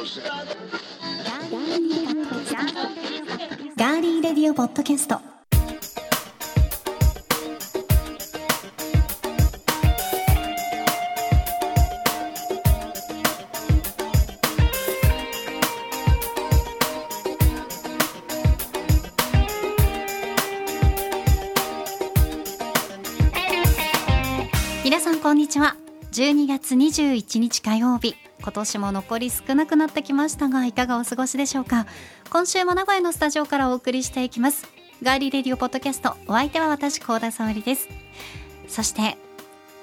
ガーリーレディオポッドキャスト。皆さんこんにちは。12月21日火曜日。今年も残り少なくなってきましたがいかがお過ごしでしょうか？今週も名古屋のスタジオからお送りしていきます。ガーリーレディオポッドキャストお相手は私高田沙織です。そして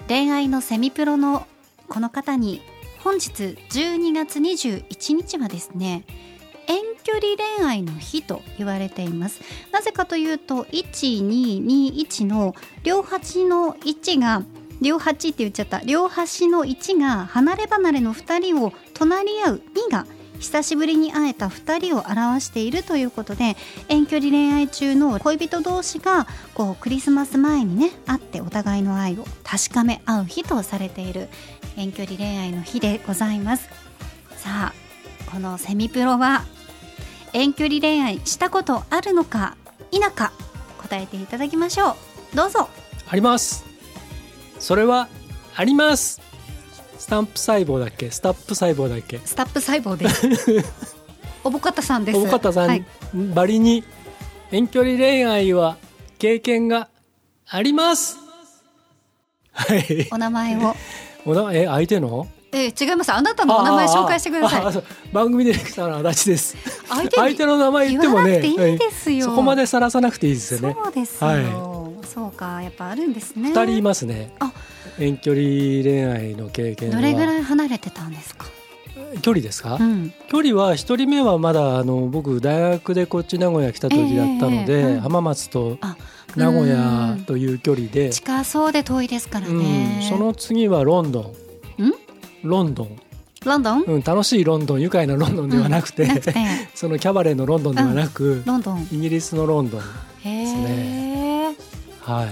恋愛のセミプロのこの方に本日12月21日はですね遠距離恋愛の日と言われています。なぜかというと1221の両端の位置が両端って言っちゃった。両端の1が離れ離れの2人を隣り合う2が久しぶりに会えた2人を表しているということで遠距離恋愛中の恋人同士がこうクリスマス前にね会ってお互いの愛を確かめ合う日とされている。遠距離恋愛の日でございます。さあこのセミプロは遠距離恋愛したことあるのか否か答えていただきましょう。どうぞ。あります。それはあります。スタンプ細胞だっけ？スタップ細胞だっけ？スタップ細胞です。おぼかたさんです。おぼかたさん、はい、ばりに遠距離恋愛は経験があります。はい。お名前を。おなえ相手の？え違います。あなたのお名前紹介してください。番組ディレクターの足立です。相手の名前言ってもね言わなくていいですよ。そこまでさらさなくていいですよね。そうですよ、はそうかやっぱあるんですね。二人いますね。あ。遠距離恋愛の経験は。どれぐらい離れてたんですか？距離ですか、うん。距離は一人目はまだあの僕大学でこっち名古屋来た時だったので、ええうん。浜松とあ名古屋という距離で、近そうで遠いですからうん。ね、その次はロンドン。ん？ロンドン、ロンドン、うん、楽しいロンドン愉快なロンドンではなくて,、なくて。そのキャバレーのロンドンではなく、ロンドン。イギリスのロンドンへえ、ねはい。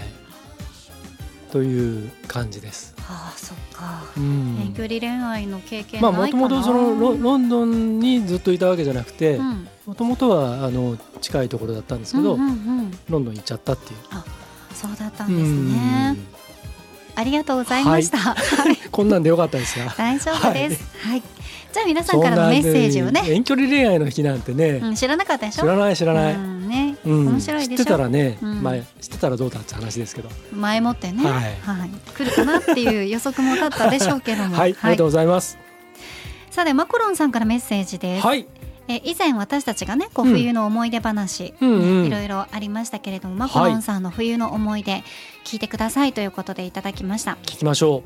という感じです。ああそっか、うん。遠距離恋愛の経験まあないかな。もともとそのロロンドンにずっといたわけじゃなくてうん。もともとはあの近いところだったんですけど、うんうんうん、ロンドン行っちゃったっていう。そうだったんですね。うん。ありがとうございました、はい、こんなんでよかったですが。大丈夫です、はい。じゃあ皆さんからのメッセージをね。遠距離恋愛の日なんてね、うん、知らなかったでしょ？知らない知らない。うん。ね、うん。面白いでしょ？知ってたらね、うん。まあ知ってたらどうだって話ですけど。前もってね、はい。来るかなっていう予測も立ったでしょうけども。はい、ありがとうございます。さてマコロンさんからメッセージです、はい。え以前私たちがねこううん。冬の思い出話、うんうん。いろいろありましたけれどもマコロンさんの冬の思い出聞いてくださいということでいただきました。聞きましょ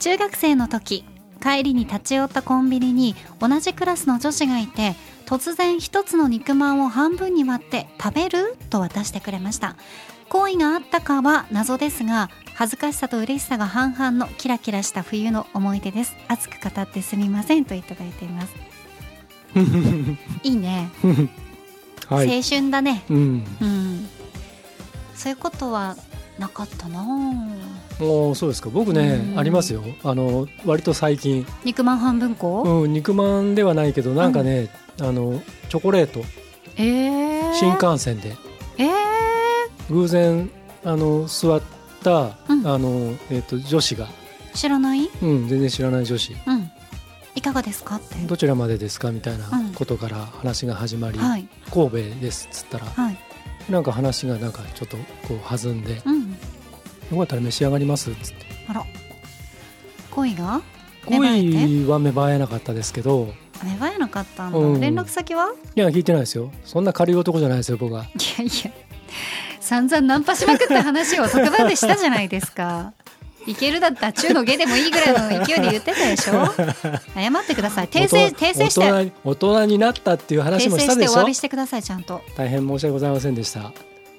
中学生の時帰りに立ち寄ったコンビニに同じクラスの女子がいて突然一つの肉まんを半分に割って食べる？と渡してくれました。好意があったかは謎ですが恥ずかしさと嬉しさが半々のキラキラした冬の思い出です。熱く語ってすみませんといただいています。う。いいね、はい。青春だね。うん。うん。そういうことはなかったな。もうそうですか。僕ね、うん。ありますよ。あの割と最近、肉まん半分こ、う？ん、肉まんではないけど、なんかね、あのチョコレート。えー、新幹線で。えー、偶然あの座った、うん。あのえっ、と女子が、知らない？うん、全然知らない女子。うん。いかがですかって。どちらまでですかみたいなうん。ことから話が始まり、はい。神戸ですっつったらはい。なんか話がなんかちょっとこう弾んでようん。かったら召し上がりますっつって。あら。恋が恋は芽生えなかったですけど芽生かったんだ、うん。連絡先は？いや聞いてないですよ。そんな軽い男じゃないですよ僕は。いやいや。散々ナンパしまくった話を特番でしたじゃないですか。いけるだったら中の下でもいいぐらいの勢いで言ってたでしょ？謝ってください。訂正訂正して。大人になったっていう話訂もしたでしょ？正してお詫びしてくださいちゃんと。大変申し訳ございませんでした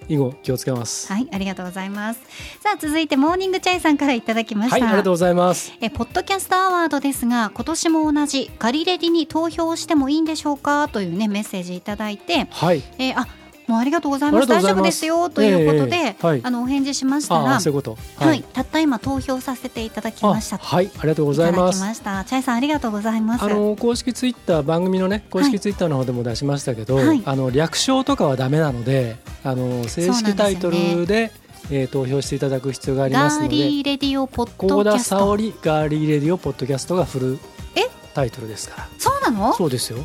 以後気をつけます。はいありがとうございます。さあ続いてモーニングチャイさんからいただきました、はいありがとうございます。えポッドキャストアワードですが今年も同じガリレディに投票してもいいんでしょうか？というねメッセージいただいて、はい。えーあもうありがとうございます。大丈夫ですよということで、あのお返事しましたらああそういうこと。はい、たった今投票させていただきました。あはい。ありがとうございます。ました。チャイさんありがとうございます。あの公式ツイッター番組のね公式ツイッターの方でも出しましたけど、はい。あの略称とかはダメなのであの正式タイトルでえー投票していただく必要がありますガーのでリーレディオポッドキャスト沙織ガーリーレディオポッドキャストがフルえ？タイトルですから。そうなの？そうですよ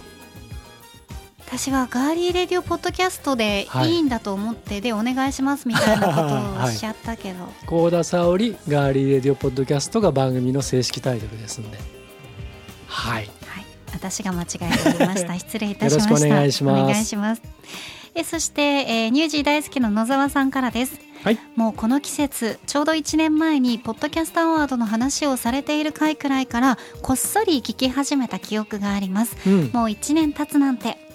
私はガーリーレディオポッドキャストではい。いいんだと思って、でお願いしますみたいなことをおっしゃったけど、高田沙織ガーリーレディオポッドキャストが番組の正式タイトルですんで。はい。はい、私が間違えておりました。失礼いたしました。よろしくお願いします。お願いします。えそして、えー、ニュージー大好きの野沢さんからです。はい。もうこの季節ちょうど1年前にポッドキャストアワードの話をされている回くらいからこっそり聞き始めた記憶があります。うん。もう1年経つなんて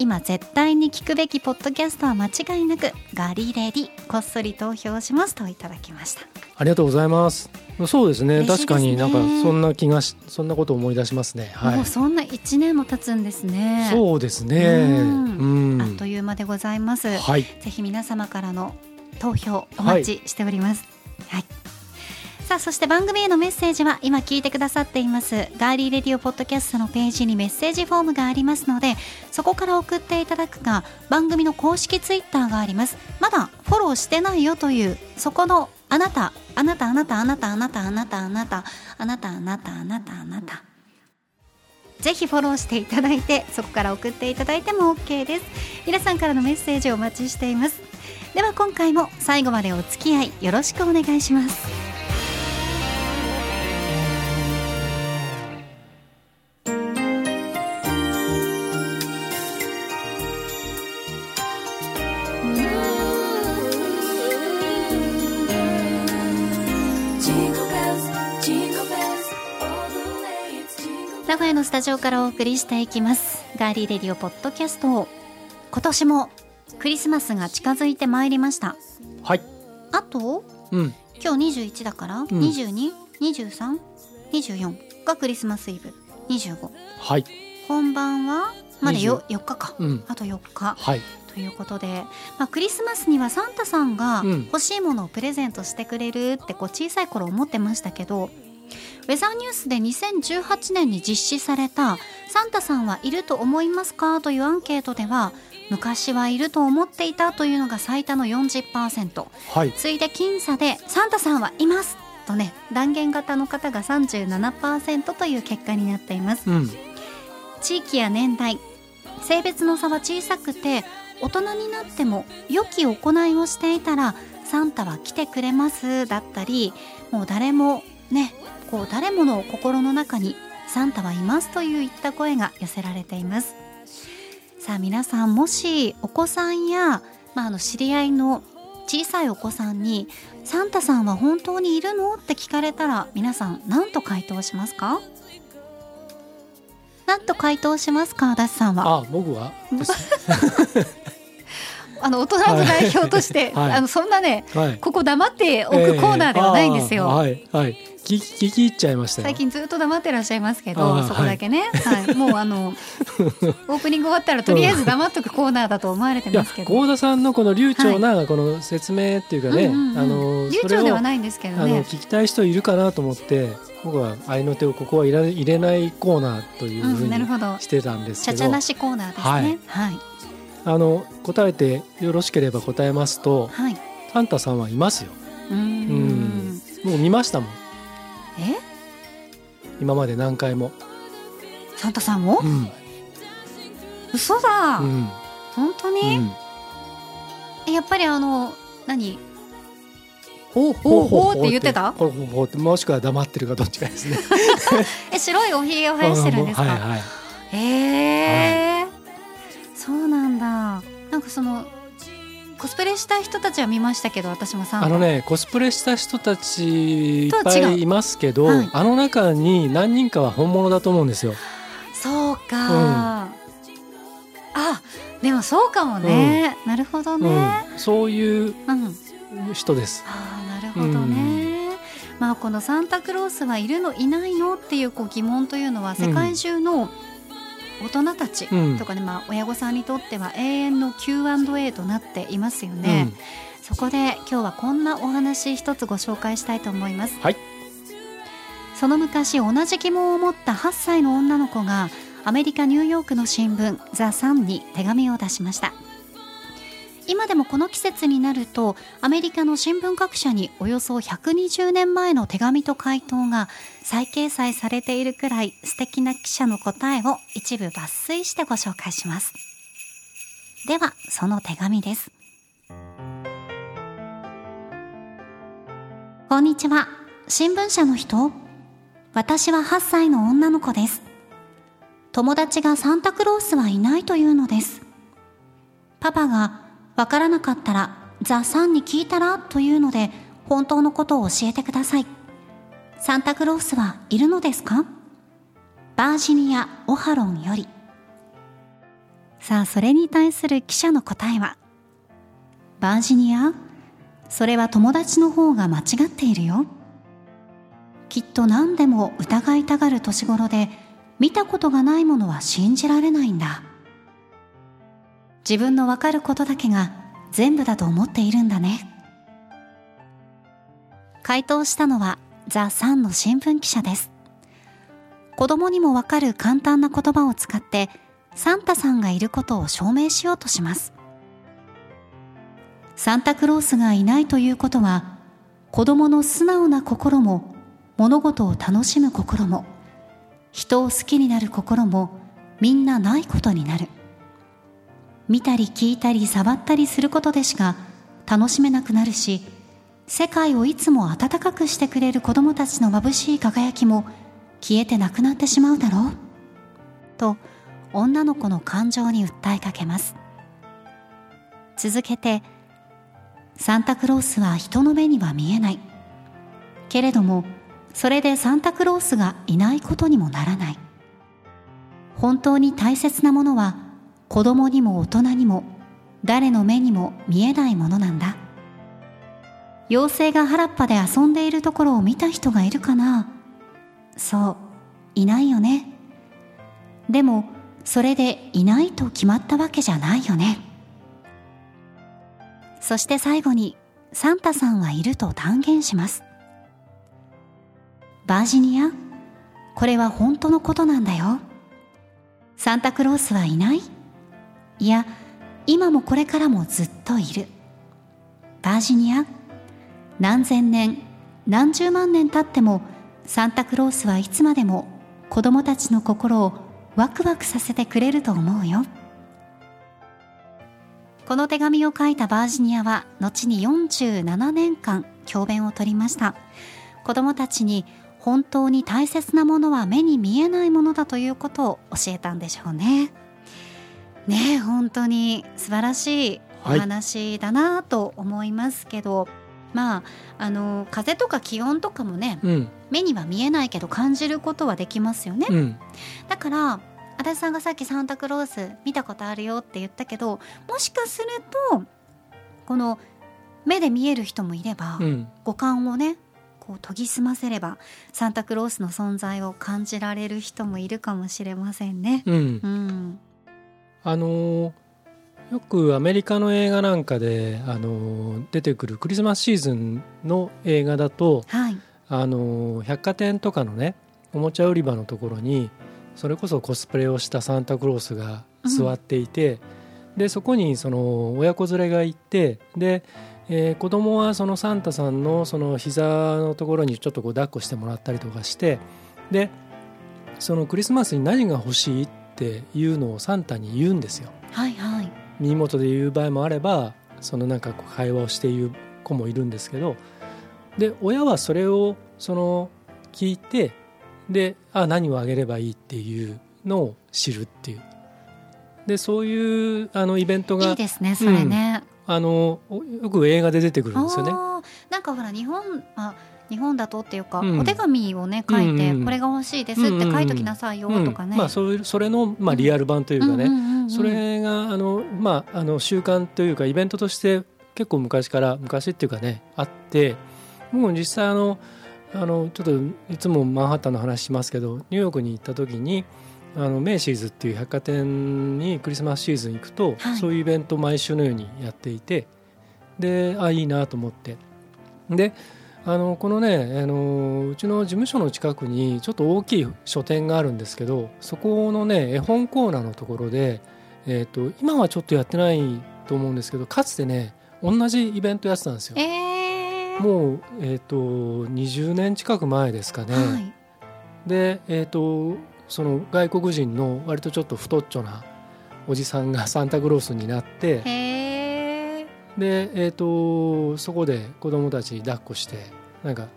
今絶対に聞くべきポッドキャストは間違いなくガリレディこっそり投票しますといただきました。ありがとうございます。そうですね。ね。確かになんかそんな気がしそんなことを思い出しますね。はい。もうそんな1年も経つんですね。そうですね。うん。うん。あっという間でございます、はい。ぜひ皆様からの投票お待ちしております。はい。さあそして番組へのメッセージは今聞いてくださっていますガーリーレディオポッドキャストのページにメッセージフォームがありますのでそこから送っていただくか番組の公式ツイッターがあります。まだフォローしてないよというそこのあなたあなたあなたあなたあなたあなたあなたあなたあなたあなたあなた。ぜひフォローしていただいてそこから送っていただいても OK です。皆さんからのメッセージをお待ちしています。では今回も最後までお付き合いよろしくお願いします。スタジオからお送りしていきます。ガーリーレディオポッドキャスト今年もクリスマスが近づいてまいりました。はい。あとうん。今日21だから、222324がクリスマスイブ25はい。本番はまだよ4日か、うん。あと4日。はい。ということで、まあ、クリスマスにはサンタさんがうん。欲しいものをプレゼントしてくれるってこう小さい頃思ってましたけどウェザーニュースで2018年に実施された「サンタさんはいると思いますか?」というアンケートでは昔はいると思っていたというのが最多の40%はい次いで僅差で「サンタさんはいます!」とね断言型の方が37%という結果になっています。うん地域や年代性別の差は小さくて大人になっても良き行いをしていたらサンタは来てくれますだったりもう誰もねこう誰もの心の中にサンタはいますといういった声が寄せられています。さあ皆さんもしお子さんや、まあ、あの知り合いの小さいお子さんに「サンタさんは本当にいるの?」って聞かれたら皆さん何と回答しますか？何と回答しますか足立さんは？あ僕は？あの大人の代表として、はい。あのそんなねはい。ここ黙っておくコーナーではないんですよ、えーはいはい聞き聞き入っちゃいましたよ。最近ずっと黙ってらっしゃいますけあどーそこだけね、はい。もうあの オープニング終わったらとりあえず黙っとくコーナーだと思われてますけど。幸田さんのこの流暢なこの説明っていうかね、うんうんうん。あの流暢ではないんですけどね。聞きたい人いるかなと思って僕は合いの手をここは入れ入れないコーナーというふう、うんにしてたんですけど、ちゃちゃなしコーナーですね。はい。はい。あの答えてよろしければ答えますとはい。サンタさんはいますよ。うーん。もう見ましたもんえ？今まで何回も。サンタさんを、うん。嘘だ、うん。本当に、うん。えやっぱりあの何？ほうほうほうって。言ってた？ほうほうほうって。もしくは黙ってるかどっちかですね。え白いおひげを生やしてるんですか、はいはい。へえ、そうなんだ。なんかそのコスプレした人たちは見ましたけど私もあのねコスプレした人たちいっぱいいますけど、はい。あの中に何人かは本物だと思うんですよ。そうか、あでもそうかもね、なるほどね、うん、そういううん。人です。あーなるほどね、まあこのサンタクロースはいるのいないのっていうこう疑問というのは世界中の大人たちとかね、うん、まあ、親御さんにとっては永遠の Q&A となっていますよね、うん、そこで今日はこんなお話一つご紹介したいと思います、はい、その昔同じ疑問を持った8歳の女の子がアメリカ・ニューヨークの新聞ザ・サンに手紙を出しました今でもこの季節になるとアメリカの新聞各社におよそ120年前の手紙と回答が再掲載されているくらい素敵な記者の答えを一部抜粋してご紹介します。ではその手紙です。こんにちは。新聞社の人。私は8歳の女の子です。友達がサンタクロースはいないというのです。パパがわからなかったらザ・サンに聞いたらというので本当のことを教えてください。サンタクロースはいるのですか？バージニア・オハロンより。さあ、それに対する記者の答えは？バージニアそれは友達の方が間違っているよ。きっと何でも疑いたがる年頃で見たことがないものは信じられないんだ。自分のわかることだけが全部だと思っているんだね。回答したのはザ・サンの新聞記者です。子供にもわかる簡単な言葉を使ってサンタさんがいることを証明しようとします。サンタクロースがいないということは子供の素直な心も物事を楽しむ心も人を好きになる心もみんなないことになる。見たり聞いたり触ったりすることでしか楽しめなくなるし世界をいつも温かくしてくれる子供たちの眩しい輝きも消えてなくなってしまうだろう。と女の子の感情に訴えかけます。続けてサンタクロースは人の目には見えない。けれどもそれでサンタクロースがいないことにもならない。本当に大切なものは子供にも大人にも誰の目にも見えないものなんだ。妖精が原っぱで遊んでいるところを見た人がいるかな。そういないよね。でもそれでいないと決まったわけじゃないよね。そして最後にサンタさんはいると断言します。バージニアこれは本当のことなんだよ。サンタクロースはいない？いや今もこれからもずっといる。バージニア何千年何十万年経ってもサンタクロースはいつまでも子供たちの心をワクワクさせてくれると思うよ。この手紙を書いたバージニアは後に47年間教鞭を取りました。子供たちに本当に大切なものは目に見えないものだということを教えたんでしょうね。ね本当に素晴らしいお話だなと思いますけど、はい、まああの風とか気温とかもね、うん、目には見えないけど感じることはできますよね。うん、だから足立さんがさっきサンタクロース見たことあるよって言ったけどもしかするとこの目で見える人もいれば、うん、五感をねこう研ぎ澄ませればサンタクロースの存在を感じられる人もいるかもしれませんね。うん、うんあのよくアメリカの映画なんかであの出てくるクリスマスシーズンの映画だと、はい、あの百貨店とかのねおもちゃ売り場のところにそれこそコスプレをしたサンタクロースが座っていて、うん、でそこにその親子連れがいてで、えー、子供はそのサンタさんのその膝のところにちょっとこう抱っこしてもらったりとかしてでそのクリスマスに何が欲しいってっていうのをサンタに言うんですよ。はいはい、耳元で言う場合もあればそのなんか会話をして言う子もいるんですけどで親はそれをその聞いてであ何をあげればいいっていうのを知るっていう。でそういうあのイベントがいいですねそれね、うん、あのよく映画で出てくるんですよね。なんかほら日本あ日本だとっていうか、うん、お手紙をね書いて、これが欲しいですって書いときなさいよとかね、まあ、それそれの、まあ、リアル版というかね、それがあの、まあ、あの習慣というかイベントとして結構昔から昔っていうかねあってもう実際あのあのちょっといつもマンハッタンの話しますけどニューヨークに行った時にあのメイシーズっていう百貨店にクリスマスシーズン行くと、はい、そういうイベント毎週のようにやっていてであいいなと思って。であのこのねあのうちの事務所の近くにちょっと大きい書店があるんですけどそこのね絵本コーナーのところで、えーと、今はちょっとやってないと思うんですけどかつてね同じイベントやってたんですよ。えー、もう、えーと、20年近く前ですかね。はい、で、えーとその外国人の割とちょっと太っちょなおじさんがサンタクロースになってで、えーと、そこで子供たち抱っこしてなんか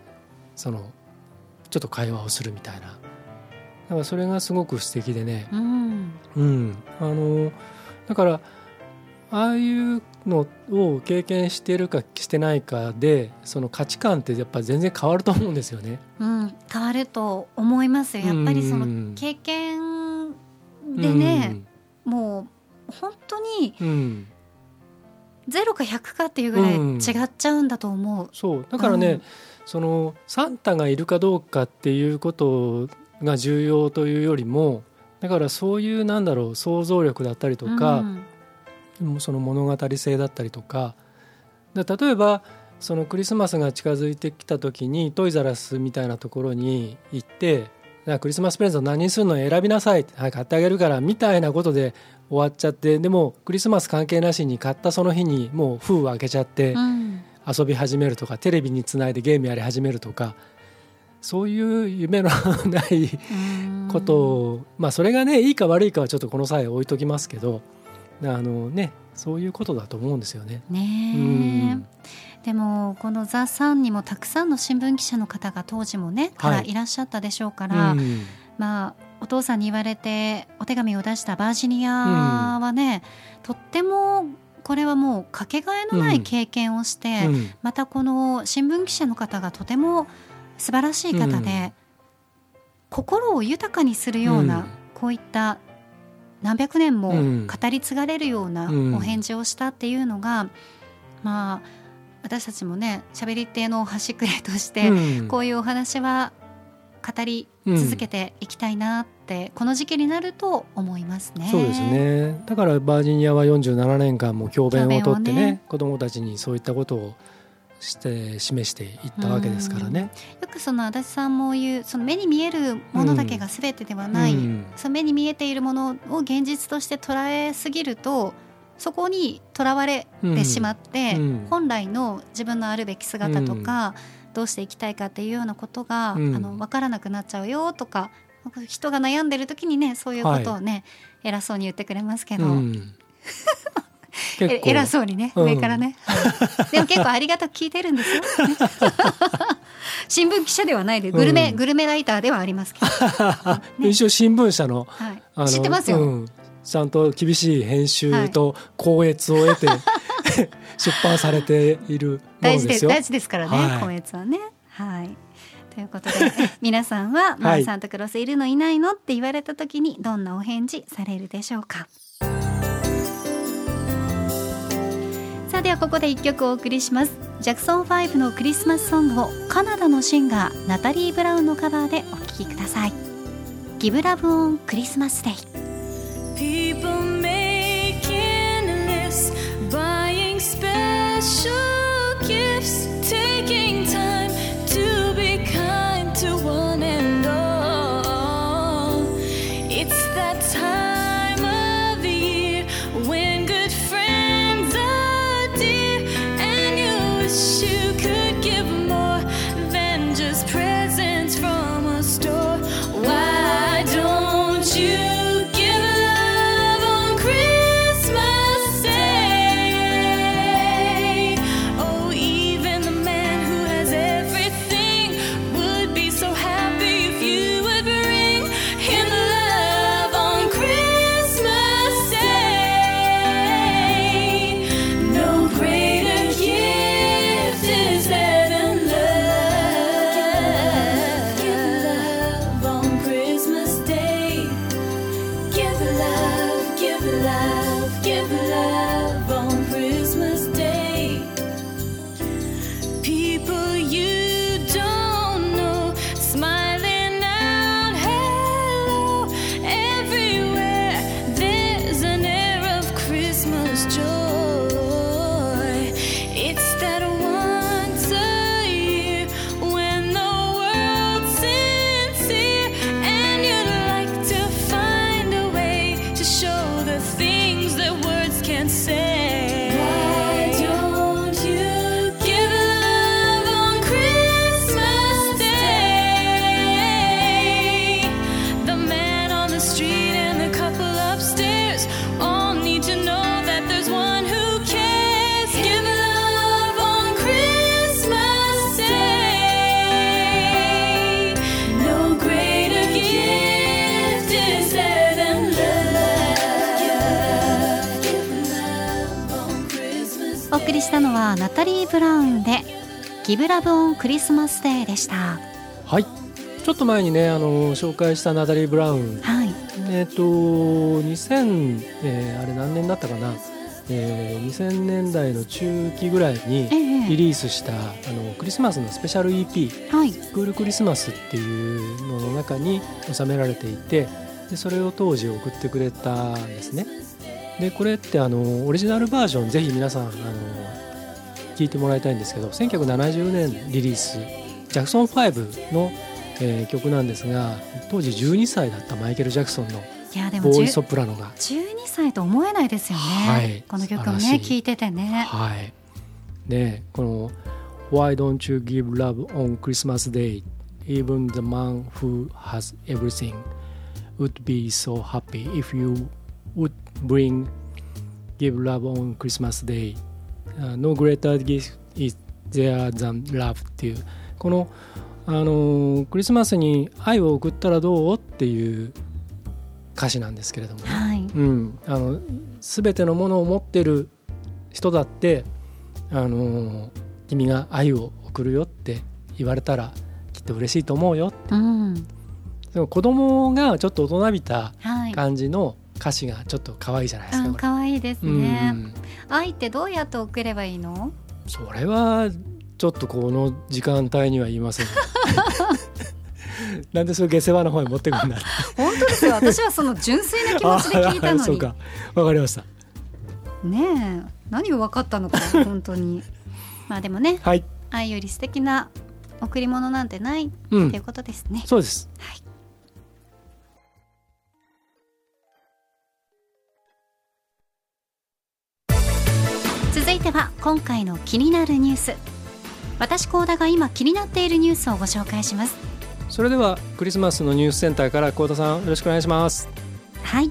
そのちょっと会話をするみたいな。なんかそれがすごく素敵でね、うん、うん、あのだからああいうのを経験してるかしてないかでその価値観ってやっぱ全然変わると思うんですよね。うん、変わると思いますよ。やっぱりその経験でね、うん、もう本当に、うん。0か百かっていうぐらい違っちゃうんだと思う。うん、そう。だからね、うん、そのサンタがいるかどうかっていうことが重要というよりもだからそういうなんだろう想像力だったりとか、うん、その物語性だったりとか例えばそのクリスマスが近づいてきた時にトイザらスみたいなところに行ってクリスマスプレゼント何するの？選びなさい、はい、買ってあげるからみたいなことで終わっちゃってでもクリスマス関係なしに買ったその日にもう封を開けちゃって遊び始めるとか、テレビにつないでゲームやり始めるとかそういう夢のないことをまあそれがねいいか悪いかはちょっとこの際置いときますけどあのねそういうことだと思うんですよね。ねでもこの「ザ・サンにもたくさんの新聞記者の方が当時もねからい。らっしゃったでしょうから、まあお父さんに言われてお手紙を出したバージニアはね、うん、とってもこれはもうかけがえのない経験をして、うん、またこの新聞記者の方がとても素晴らしい方で、うん、心を豊かにするような、こういった何百年も語り継がれるようなお返事をしたっていうのが、うん、まあ私たちもね喋り手の端くれとして、うん、こういうお話は語り続けていきたいなって、この時期になると思いますね。そうですね。だからバージニアは47年間も教鞭をとってねね。子どもたちにそういったことをして示していったわけですからね。よくその足立さんも言うその目に見えるものだけが全てではない、うん、その目に見えているものを現実として捉えすぎるとそこにとらわれてしまって、うん、本来の自分のあるべき姿とか、うん、どうしていきたいかっていうようなことが、あの分からなくなっちゃうよとか人が悩んでる時にねそういうことをね、はい、偉そうに言ってくれますけど。偉そうにね、上からね、でも結構ありがたく聞いてるんですよ。新聞記者ではないでグルメ、うん、グルメライターではあますけど、ね、一応新聞社のはい、知ってますよ、うん、ちゃんと厳しい編集と校閲を得て、はい、出版されている大事です大事ですからね、はい、校閲はね。はいということで 皆さんは、まあ、サンタクロースいるのいないのって言われた時にどんなお返事されるでしょうか？さあではここで一曲お送りします。ジャクソン5のクリスマスソングをカナダのシンガーナタリー・ブラウンのカバーでお聴きください。ギブラブオンクリスマスデイ。People making lists, buying special gifts, ギブラブ・オン・クリスマス・デー」でした。はい。ちょっと前にねあの紹介したナタリー・ブラウン、はい、えっ、ー、と2000、えー、あれ何年だったかな。えー、2000年代の中期ぐらいにリリースした、ええ、あのクリスマスのスペシャル EP、はい、スクールクリスマスっていうのの中に収められていてでそれを当時送ってくれたんですね。でこれってあのオリジナルバージョンぜひ皆さんあの聞いてもらいたいんですけど1970年リリースジャクソン5の、えー、曲なんですが当時12歳だったマイケル・ジャクソンのボーイソプラノが12歳と思えないですよね、はい、この曲もね聞いててねはいねこの「Why don't you give love on Christmas Day even the man who has everything would be so happy if you would bring give love on Christmas Day、uh, no greater gift is there than love」っていう。このあのクリスマスに愛を送ったらどうっていう歌詞なんですけれども、ね、はい。うん、あの全てのものを持ってる人だってあの君が愛を送るよって言われたらきっと嬉しいと思うよって、うん、でも子供がちょっと大人びた感じの歌詞がちょっと可愛いじゃないですか、はい、可愛いですね、うん、愛ってどうやって送ればいいの？それはちょっとこの時間帯には言いません。なんでそう下世話の方に持ってくるんだ。本当ですよ。私はその純粋な気持ちで聞いたのに。そうか。わかりました。ねえ。何が分かったのか本当に。まあでもね、はい、愛より素敵な贈り物なんてない、うん、っていうことですね。そうです、はい、続いては今回の気になるニュース。私高田が今気になっているニュースをご紹介します。それではクリスマスのニュースセンターから幸田さんよろしくお願いします。はい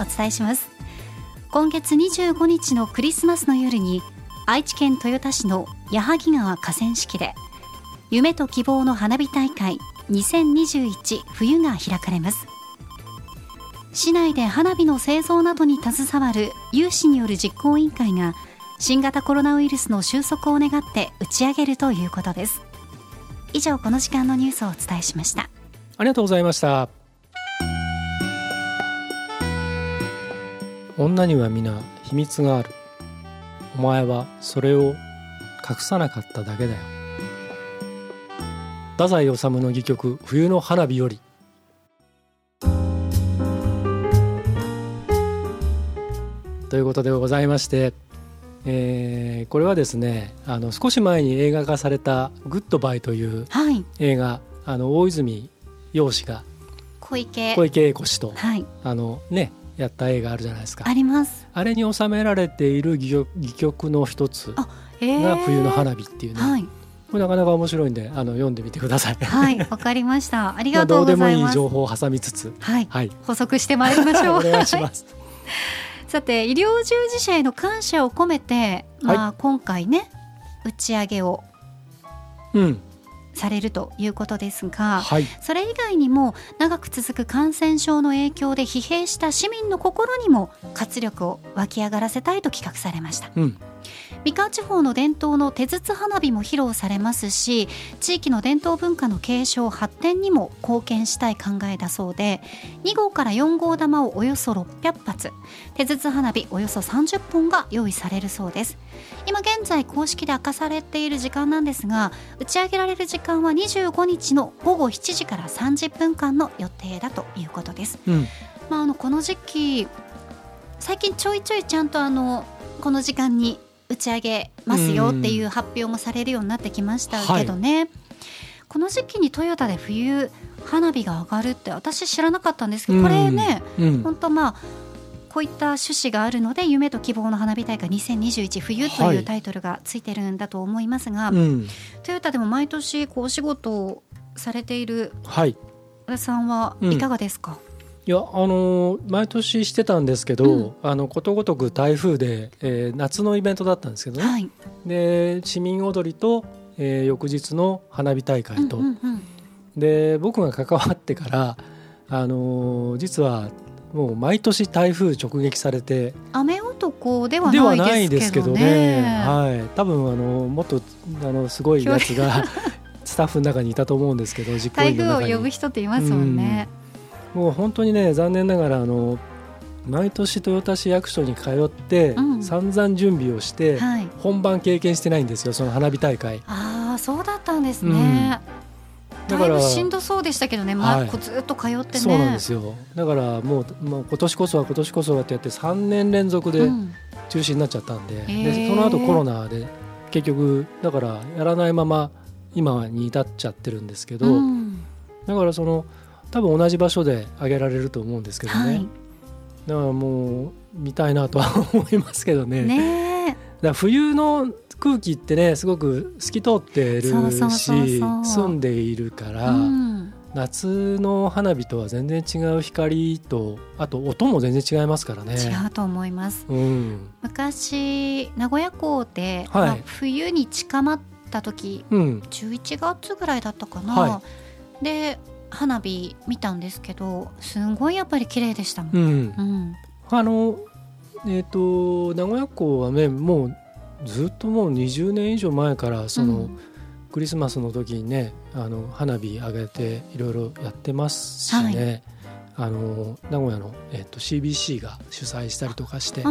お伝えします。今月25日のクリスマスの夜に愛知県豊田市の矢作川河川敷で夢と希望の花火大会2021冬が開かれます。市内で花火の製造などに携わる有志による実行委員会が新型コロナウイルスの収束を願って打ち上げるということです。以上この時間のニュースをお伝えしました。ありがとうございました。女には皆秘密がある。お前はそれを隠さなかっただけだよ。太宰治の戯曲冬の花火より。ということでございまして。えー、これはですねあの少し前に映画化された「グッドバイ」という映画、はい、あの大泉洋氏が小池小池栄子氏と、はい、あのねやった映画あるじゃないですかありますあれに収められている戯曲の一つが「冬の花火」っていうね、はい、これなかなか面白いんであの読んでみてください。はい、わかりました。ありがとうございます。どうでもいい情報を挟みつつ、はい、はい、補足してまいりましょう。お願いします。さて医療従事者への感謝を込めて、まあ、今回ね打ち上げを、うん、されるということですが、はい、それ以外にも長く続く感染症の影響で疲弊した市民の心にも活力を湧き上がらせたいと企画されました。うん三河地方の伝統の手筒花火も披露されますし地域の伝統文化の継承発展にも貢献したい考えだそうで2号から4号玉をおよそ600発手筒花火およそ30本が用意されるそうです。今現在公式で明かされている時間なんですが打ち上げられる時間は25日の午後7時から30分間の予定だということです、うん、まあ、あのこの時期最近ちょいちょいちゃんとあのこの時間に打ち上げますよっていう発表もされるようになってきましたけどね、はい、この時期にトヨタで冬花火が上がるって私知らなかったんですけどこれね、本当まあこういった趣旨があるので「夢と希望の花火大会2021冬」というタイトルがついてるんだと思いますが、はいうん、トヨタでも毎年こうお仕事をされている和田さんはいかがですか、うんいやあの毎年してたんですけど、うん、あのことごとく台風で、えー、夏のイベントだったんですけどね、はい、で市民踊りと、えー、翌日の花火大会と、うんうんうん、で僕が関わってからあの実はもう毎年台風直撃されて。雨音とこではないですけどね。はい、多分あのもっとあのすごいやつが スタッフの中にいたと思うんですけど、台風を呼ぶ人っていますもんね。うん、もう本当にね残念ながらあの毎年豊田市役所に通って、うん、散々準備をして、はい、本番経験してないんですよその花火大会。ああそうだったんですね。だからしんどそうでしたけどね、まあ、ずっと通ってね。そうなんですよ。だからもう、もう今年こそは今年こそはってやって3年連続で中止になっちゃったんで。うん、でその後コロナで結局だからやらないまま今に至っちゃってるんですけど、うん、だからその多分同じ場所で挙げられると思うんですけどね、はい、だからもう見たいなとは思いますけどね。ね。だ冬の空気ってねすごく透き通ってるし住んでいるから、うん、夏の花火とは全然違う光とあと音も全然違いますからね。違うと思います、うん、昔名古屋港で、はい。まあ、冬に近まった時、うん、11月ぐらいだったかな、はい、で花火見たんですけどすごいやっぱり綺麗でしたもん、うん。うん、あのえっ、ー、と名古屋港はねもうずっともう20年以上前からその、うん、クリスマスの時にねあの花火上げていろいろやってますしね、はい、あの名古屋の、えーと、CBC が主催したりとかして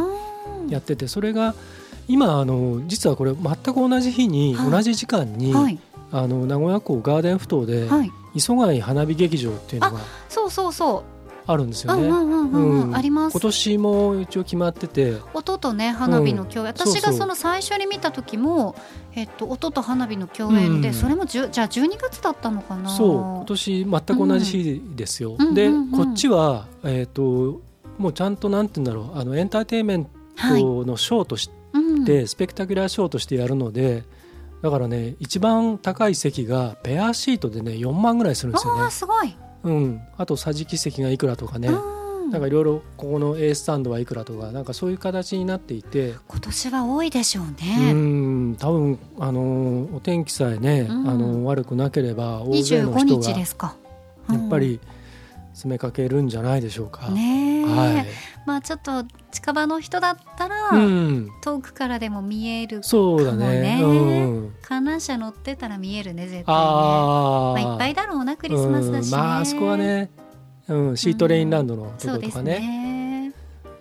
やっててそれが今あの実はこれ全く同じ日に、はい、同じ時間に、はい、あの名古屋港ガーデンふ頭で、磯貝花火劇場っていうのがそうそうそう。あるんですよね。あります。今年も一応決まってて。音とね花火の共演、うん、私がその最初に見た時もえっと音と花火の共演で、うん、それもじゅじゃあ12月だったのかな。そう。今年全く同じ日ですよ。うん、で、こっちはえっ、ともうちゃんとなんて言うんだろう。あのエンターテインメントのショーとして、はい、スペクタキュラーショーとしてやるので。だからね一番高い席がペアシートでね4万ぐらいするんですよね。すごい。うん、あと桟敷席がいくらとかね、なんかいろいろここの A スタンドはいくらとかなんかそういう形になっていて。今年は多いでしょうね。うん。多分あのお天気さえね、うん、あの悪くなければ大勢の人がやっぱり詰めかけるんじゃないでしょうか。ねはい、まあちょっと近場の人だったら、うん、遠くからでも見えるかもね。そうだね。うん、観覧車乗ってたら見えるね絶対ね。あまあいっぱいだろうなクリスマスだし、ね。うん、まああそこはね、うん、シートレインランドのとことかね。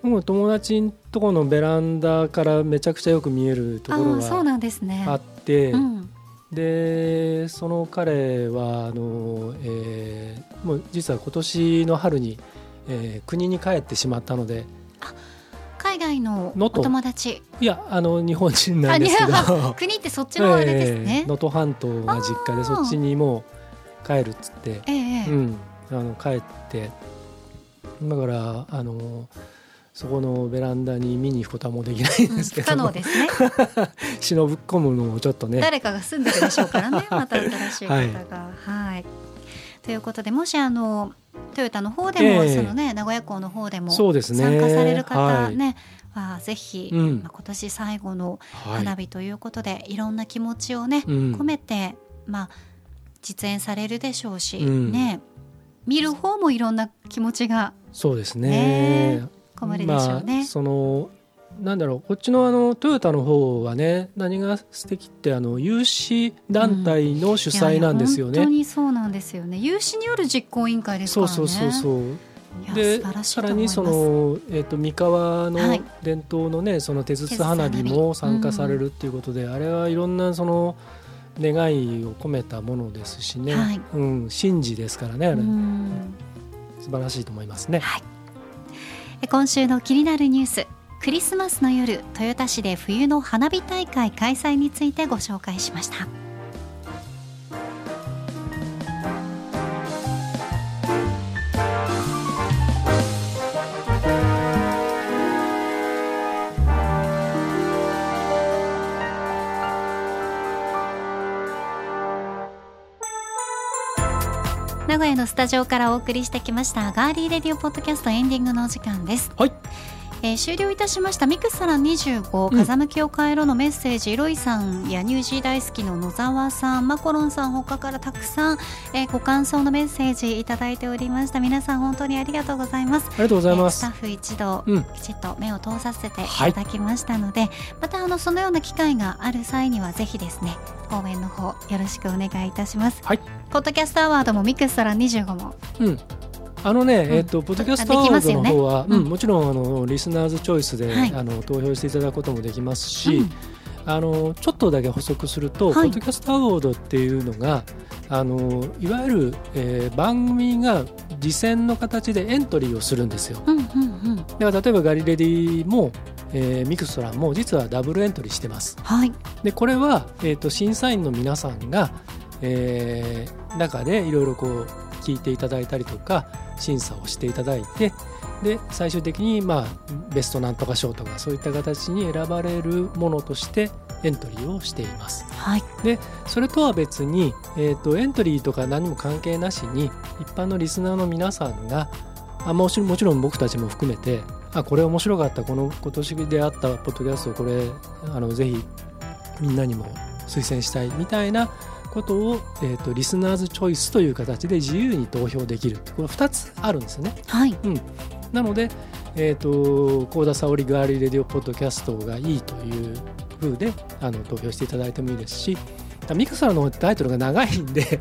うん、ね。友達んとこのベランダからめちゃくちゃよく見えるところがあって、うん、でその彼はあの、えー、もう実は今年の春に、えー、国に帰ってしまったので海外のお友達。いやあの日本人なんですけど。国ってそっちのあれですね。能登、えー、半島が実家でそっちにもう帰るっつって、えー、うん、あの帰って。だからあのそこのベランダに見に行くことはもうできないんですけど、うん、不可能ですね。忍ぶ込むのもちょっとね。誰かが住んでるでしょうからね。また新しい方が、はい、はい、ということでもしあのトヨタの方でも、えー、そのね名古屋港の方でも参加される方ね、はい、ぜひ、うん、まあ、今年最後の花火ということで、はい、いろんな気持ちをね、うん、込めてまあ実演されるでしょうし、うん、ね見る方もいろんな気持ちがそうですね。ね込まれでしょうね。まあ、そのなんだろうこっちのあのトヨタの方はね何が素敵ってあの有志団体の主催なんですよね、うん、本当にそうなんですよね。有志による実行委員会ですからね。そうそうそうそう。でさらにその、えーと、三河の伝統のね、はい、その手筒花火。も参加されるっていうことで、うん、あれはいろんなその願いを込めたものですしね、はい、うん、神事ですからねあれ、うん、素晴らしいと思いますね。はい。今週の気になるニュースクリスマスの夜豊田市で冬の花火大会開催についてご紹介しました。名古屋のスタジオからお送りしてきましたガーリーレディオポッドキャストエンディングのお時間です。はい。えー、終了いたしました。ミクサラ25、風向きを変えろのメッセージ、ロイさんやニュージー大好きの野沢さんマコロンさん他からたくさん、えー、ご感想のメッセージいただいておりました。皆さん本当にありがとうございます。ありがとうございます、えー、スタッフ一同、うん、きちっと目を通させていただきましたので、はい、またあのそのような機会がある際にはぜひですね応援の方よろしくお願いいたします。はい。ポッドキャストアワードもミクサラ25も。うんあのね、うん、えっ、とポッドキャストアワードの方は、ね、うん、もちろんあのリスナーズチョイスで、はい、あの投票していただくこともできますし、あのちょっとだけ補足すると、はい、ポッドキャストアワードっていうのがあのいわゆる、えー、番組が次戦の形でエントリーをするんですよ。だから例えばガリレディもえー、ミクストラも実はダブルエントリーしてます。はい、でこれは、えーと、審査員の皆さんが、えー、中でいろいろこう聞いていただいたりとか審査をしていただいてで最終的に、まあ、ベストなんとか賞とかそういった形に選ばれるものとしてエントリーをしています。はい、でそれとは別に、えーと、エントリーとか何も関係なしに一般のリスナーの皆さんがあもちもちろん僕たちも含めてあこれ面白かったこの今年であったポッドキャストこれあのぜひみんなにも推薦したいみたいなことを、えーと、リスナーズチョイスという形で自由に投票できる。これ2つあるんですよね。はい、うん、なので、えーと、幸田沙織ガーリーレディオポッドキャストがいいというふうであの投票していただいてもいいですしミクサーのタイトルが長いんで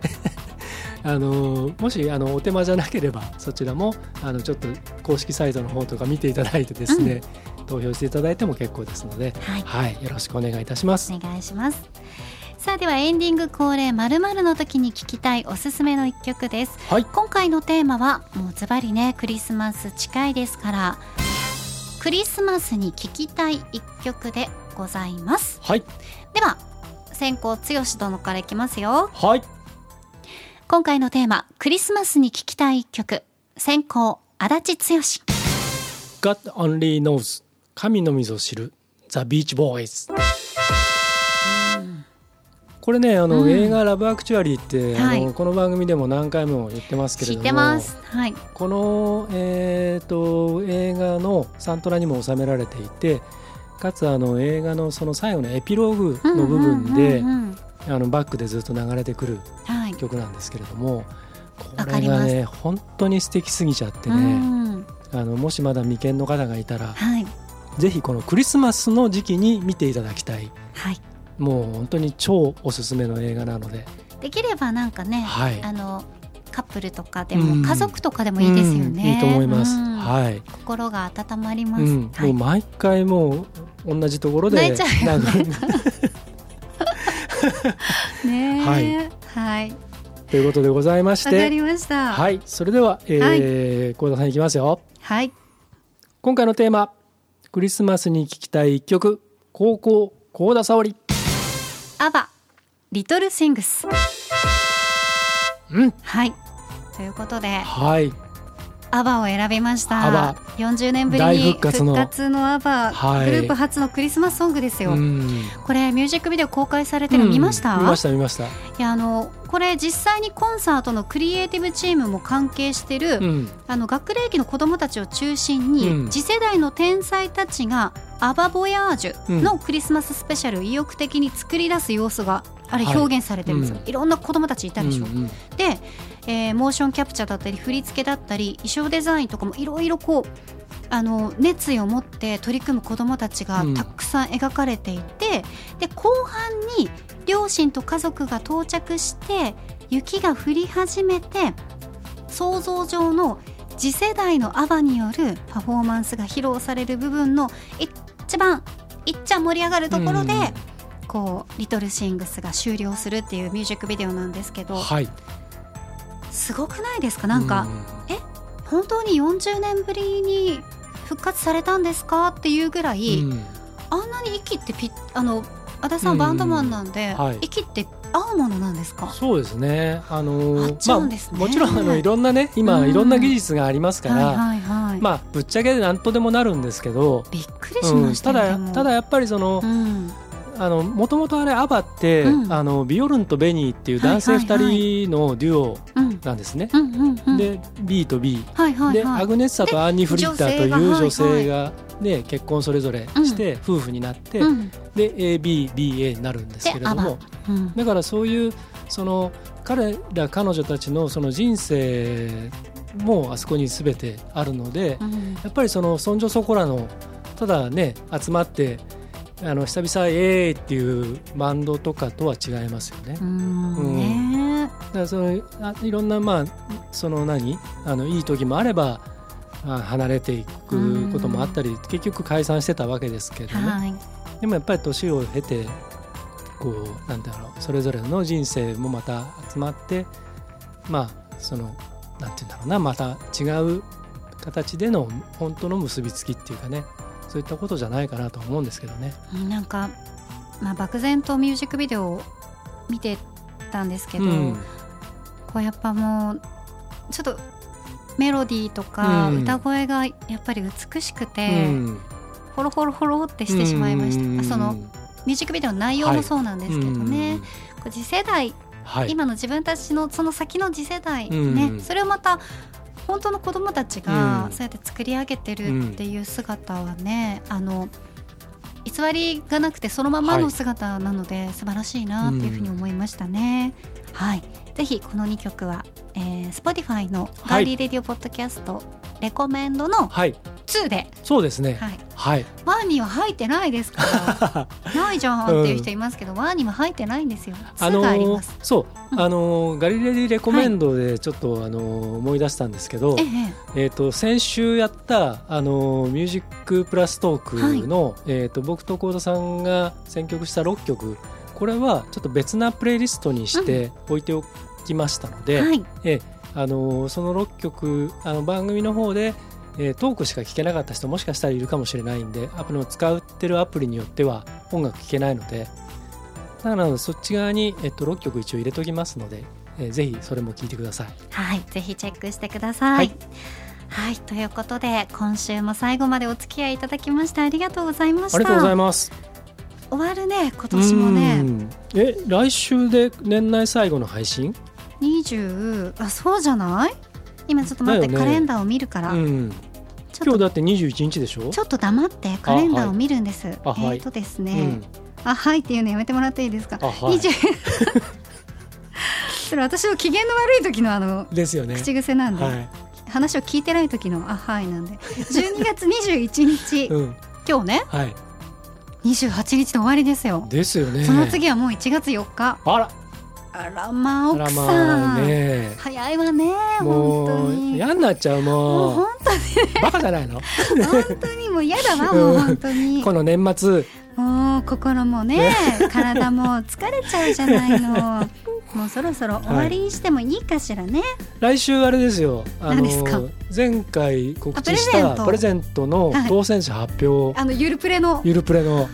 あのもしあのお手間じゃなければそちらもあのちょっと公式サイトの方とか見ていただいてですね、うん、投票していただいても結構ですので、はい、はい、よろしくお願いいたします。お願いしますさあではエンディング恒例まるの時に聴きたいおすすめの一曲です、はい、今回のテーマはもうズバリねクリスマス近いですからクリスマスに聴きたい一曲でございます、はい、では先行剛殿からいきますよ。はい。今回のテーマクリスマスに聴きたい一曲。先行足立剛。God only knows 神のみぞ知る。The Beach Boys これねあの、うん、映画「ラブ・アクチュアリー」って、はい、あのこの番組でも何回も言ってますけれどもはい、この、えーと、映画のサントラにも収められていてかつあの映画のその最後のエピローグの部分であのバックでずっと流れてくる曲なんですけれども、はい、これがね本当に素敵すぎちゃってね、うん、あのもしまだ未見の方がいたら、はい、ぜひこのクリスマスの時期に見ていただきたい。はいもう本当に超おすすめの映画なので。できればなんかね、はい、あのカップルとかでも、家族とかでもいいですよね、うん、いいと思います、はい、心が温まります、はい、もう毎回もう同じところで泣いちゃうよね。はい、はい、ということでございまして。わかりました。はい。それでは、えー、幸、田さんいきますよ。はい。今回のテーマクリスマスに聴きたい一曲高校幸田沙織アバリトルシングスうん。はい。ということではい。アバを選びました。アバ40年ぶりに復活の。アバ、はい、グループ初のクリスマスソングですよ。これミュージックビデオ公開されてるの見ました、見ました見ました。いやあのこれ実際にコンサートのクリエイティブチームも関係してる、うん、あの学齢期の子どもたちを中心に、うん、次世代の天才たちがアバボヤージュのクリスマススペシャルを意欲的に作り出す様子があれ表現されてるんですよ、はい、いろんな子どもたちいたでしょ、うんうん、で、えー、モーションキャプチャーだったり振り付けだったり衣装デザインとかもいろいろこうあの熱意を持って取り組む子どもたちがたくさん描かれていて、うん、で後半に両親と家族が到着して雪が降り始めて想像上の次世代のアバによるパフォーマンスが披露される部分の一番いっちゃ盛り上がるところで、うん、こうリトルシングスが終了するっていうミュージックビデオなんですけど、はい、すごくないですか？なんか、うん、え？本当に40年ぶりに復活されたんですか？っていうぐらい、うん、あんなに息ってピあの足田さんバンドマンなんで、はい、息って合うものなんですか？そうですね。あのー、まあ、もちろんあのい。ろんなね今、いろんな技術がありますから、はいはい、まあぶっちゃけなんとでもなるんですけどびっくりしました、ねうん、ただただやっぱりその、あのもともとあれアバって、うん、あのビオルンとベニーっていう男性2人のデュオなんですね。で B と B、はいはいはい、でアグネッサとアンニ・フリッターという女性がで結婚それぞれして夫婦になって、うん、で ABBA になるんですけれども、うん、だからそういうその彼ら彼女たちのその人生もあそこに全てあるので、うん、やっぱりそのそんじょそこらのただね集まってあの久々えーっていうバンドとかとは違いますよね。うんねだからそのあいろんなまあその何あのいい時もあれば離れていくこともあったり結局解散してたわけですけどね、はい、でもやっぱり年を経てこうなんだろうそれぞれの人生もまた集まってまあそのなんて言うんだろうなまた違う形での本当の結びつきっていうかねそういったことじゃないかなと思うんですけどね。なんか、まあ、漠然とミュージックビデオを見てたんですけど、うん、こうやっぱもうちょっとメロディーとか歌声がやっぱり美しくて、うん、ホロホロホロってしてしまいました、うん、そのミュージックビデオの内容もそうなんですけどね、はい、次世代、はい、今の自分たちのその先の次世代ね、それをまた本当の子供たちがそうやって作り上げてるっていう姿はね、あの偽りがなくてそのままの姿なので、はい、素晴らしいなっていうふうに思いましたね。はい、ぜひこの2曲は、えー、Spotify のガーリーレディオポッドキャスト、レコメンドの2で、そうですね、はい。はい、ワンには入ってないですから。ないじゃんっていう人いますけど、うん、ワンには入ってないんですよ。あのー、そう、うん、あのー、ガリレディレコメンドでちょっと、はい、あのー、思い出したんですけど、えええーと、先週やったあのミュージックプラストークの、はい、えーと、僕と幸田さんが選曲した6曲。これはちょっと別なプレイリストにして置いておきましたので、うんはい、えあのその6曲あの番組の方でえー、トークしか聞けなかった人もしかしたらいるかもしれないんでアプリを使ってるアプリによっては音楽聴けないのでだからそっち側に、えっと、6曲一応入れときますので、えー、ぜひそれも聞いてください。はい。ぜひチェックしてください、はい。はい、ということで今週も最後までお付き合いいただきましてありがとうございました。ありがとうございます。終わるね今年もね。え来週で年内最後の配信？20あそうじゃない？今ちょっと待って、ね、カレンダーを見るから、うん、今日だって21日でしょ？ちょっと黙ってカレンダーを見るんです、はい、えっ、ー、とですね、うん、あはいっていうのやめてもらっていいですか、はい、それ私の機嫌の悪い時のあのですよね。口癖なんで、はい、話を聞いてない時のあはいなんで。12月21日、うん、今日ね、はい、28日で終わりですよ。ですよね。その次はもう1月4日。あらあらまあ奥さん、ね、早いわね本当に。嫌になっちゃうもう。本当に、バカじゃないの？本当にもう嫌だわ もう本当に。この年末。もう心もね体も疲れちゃうじゃないの。もうそろそろ終わりにしてもいいかしらね、はい、来週あれですよ。あの前回告知したプレゼント。の当選者発表、はい、あのゆるプレの。ゆるプレの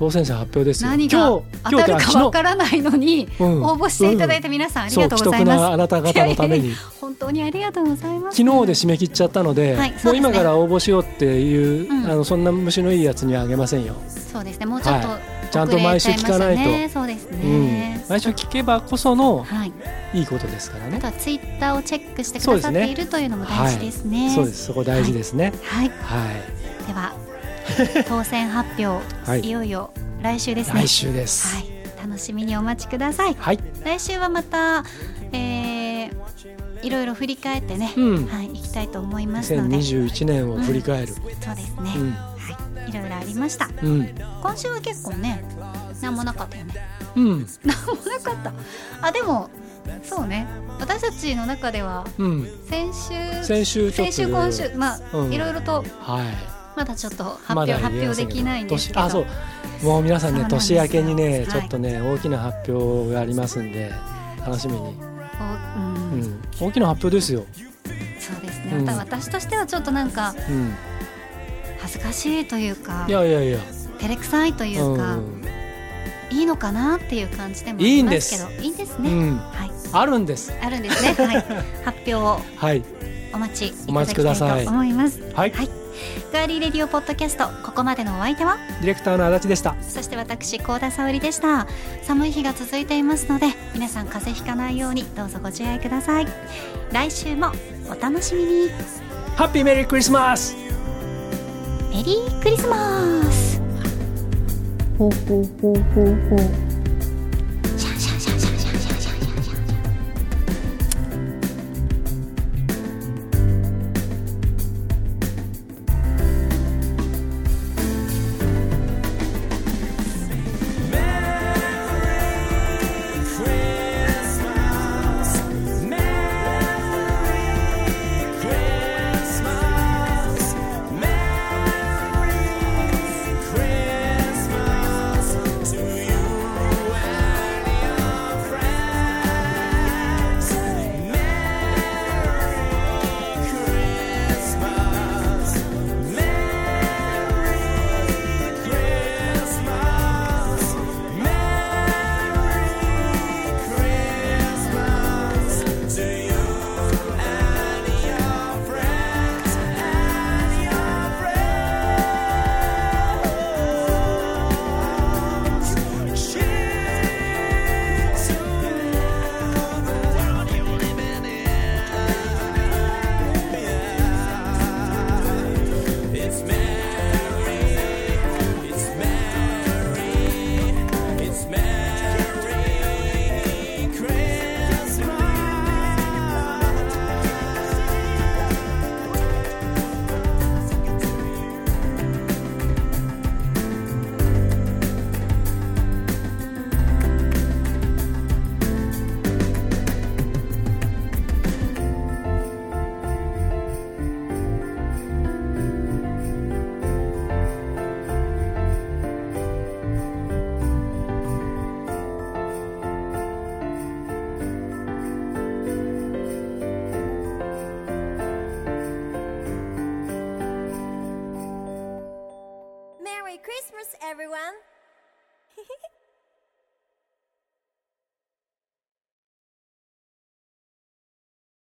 当選者発表です何が当たるかわからないのに、応募していただいた皆さん、ありがとうございます。あなた方のために本当にありがとうございます。昨日で締め切っちゃったので、もう今から応募しようっていう、あのそんな虫のいいやつにはあげませんよ。そうですね。もうちょっと、ちゃんと毎週聞かないと。そうですね。毎週聞けばこそのいいことですからね。あとはツイッターをチェックしてくださっているというのも大事ですね。そうです。そこ大事ですね。はい。はい。では当選発表、い。よいよ来週ですね。来週です、はい、楽しみにお待ちください、はい、来週はまた、えー、いろいろ振り返ってね、うん、はい、いきたいと思いますので。2021年を振り返る、うん、そうですね、うん、はい、いろいろありました、うん、今週は結構ね何もなかったよね。うん。何もなかった。あでもそうね。私たちの中では、うん、先週先週先週今週まあ、うん、いろいろと、はい、まだちょっと発表、発表できないんですけど。あそう。もう皆さんね年明けにね、ちょっとね大きな発表がありますんで楽しみに、うん、大きな発表ですよ。そうですね、また私としてはちょっとなんか、恥ずかしいというかいやいやいや。照れくさいというか、いいのかなっていう感じでもありますけど。いいんです。ね、はい、あるんです。あるんですね、はい、発表を、はい、お待ちいただきたいと思います。はい、はいガーリーレディオポッドキャストここまでのお相手は？ディレクターの足立でした。そして私高田沙織でした。寒い日が続いていますので皆さん風邪ひかないようにどうぞご自愛ください。来週もお楽しみに。ハッピーメリークリスマスメリークリスマスほうほうほうほうほう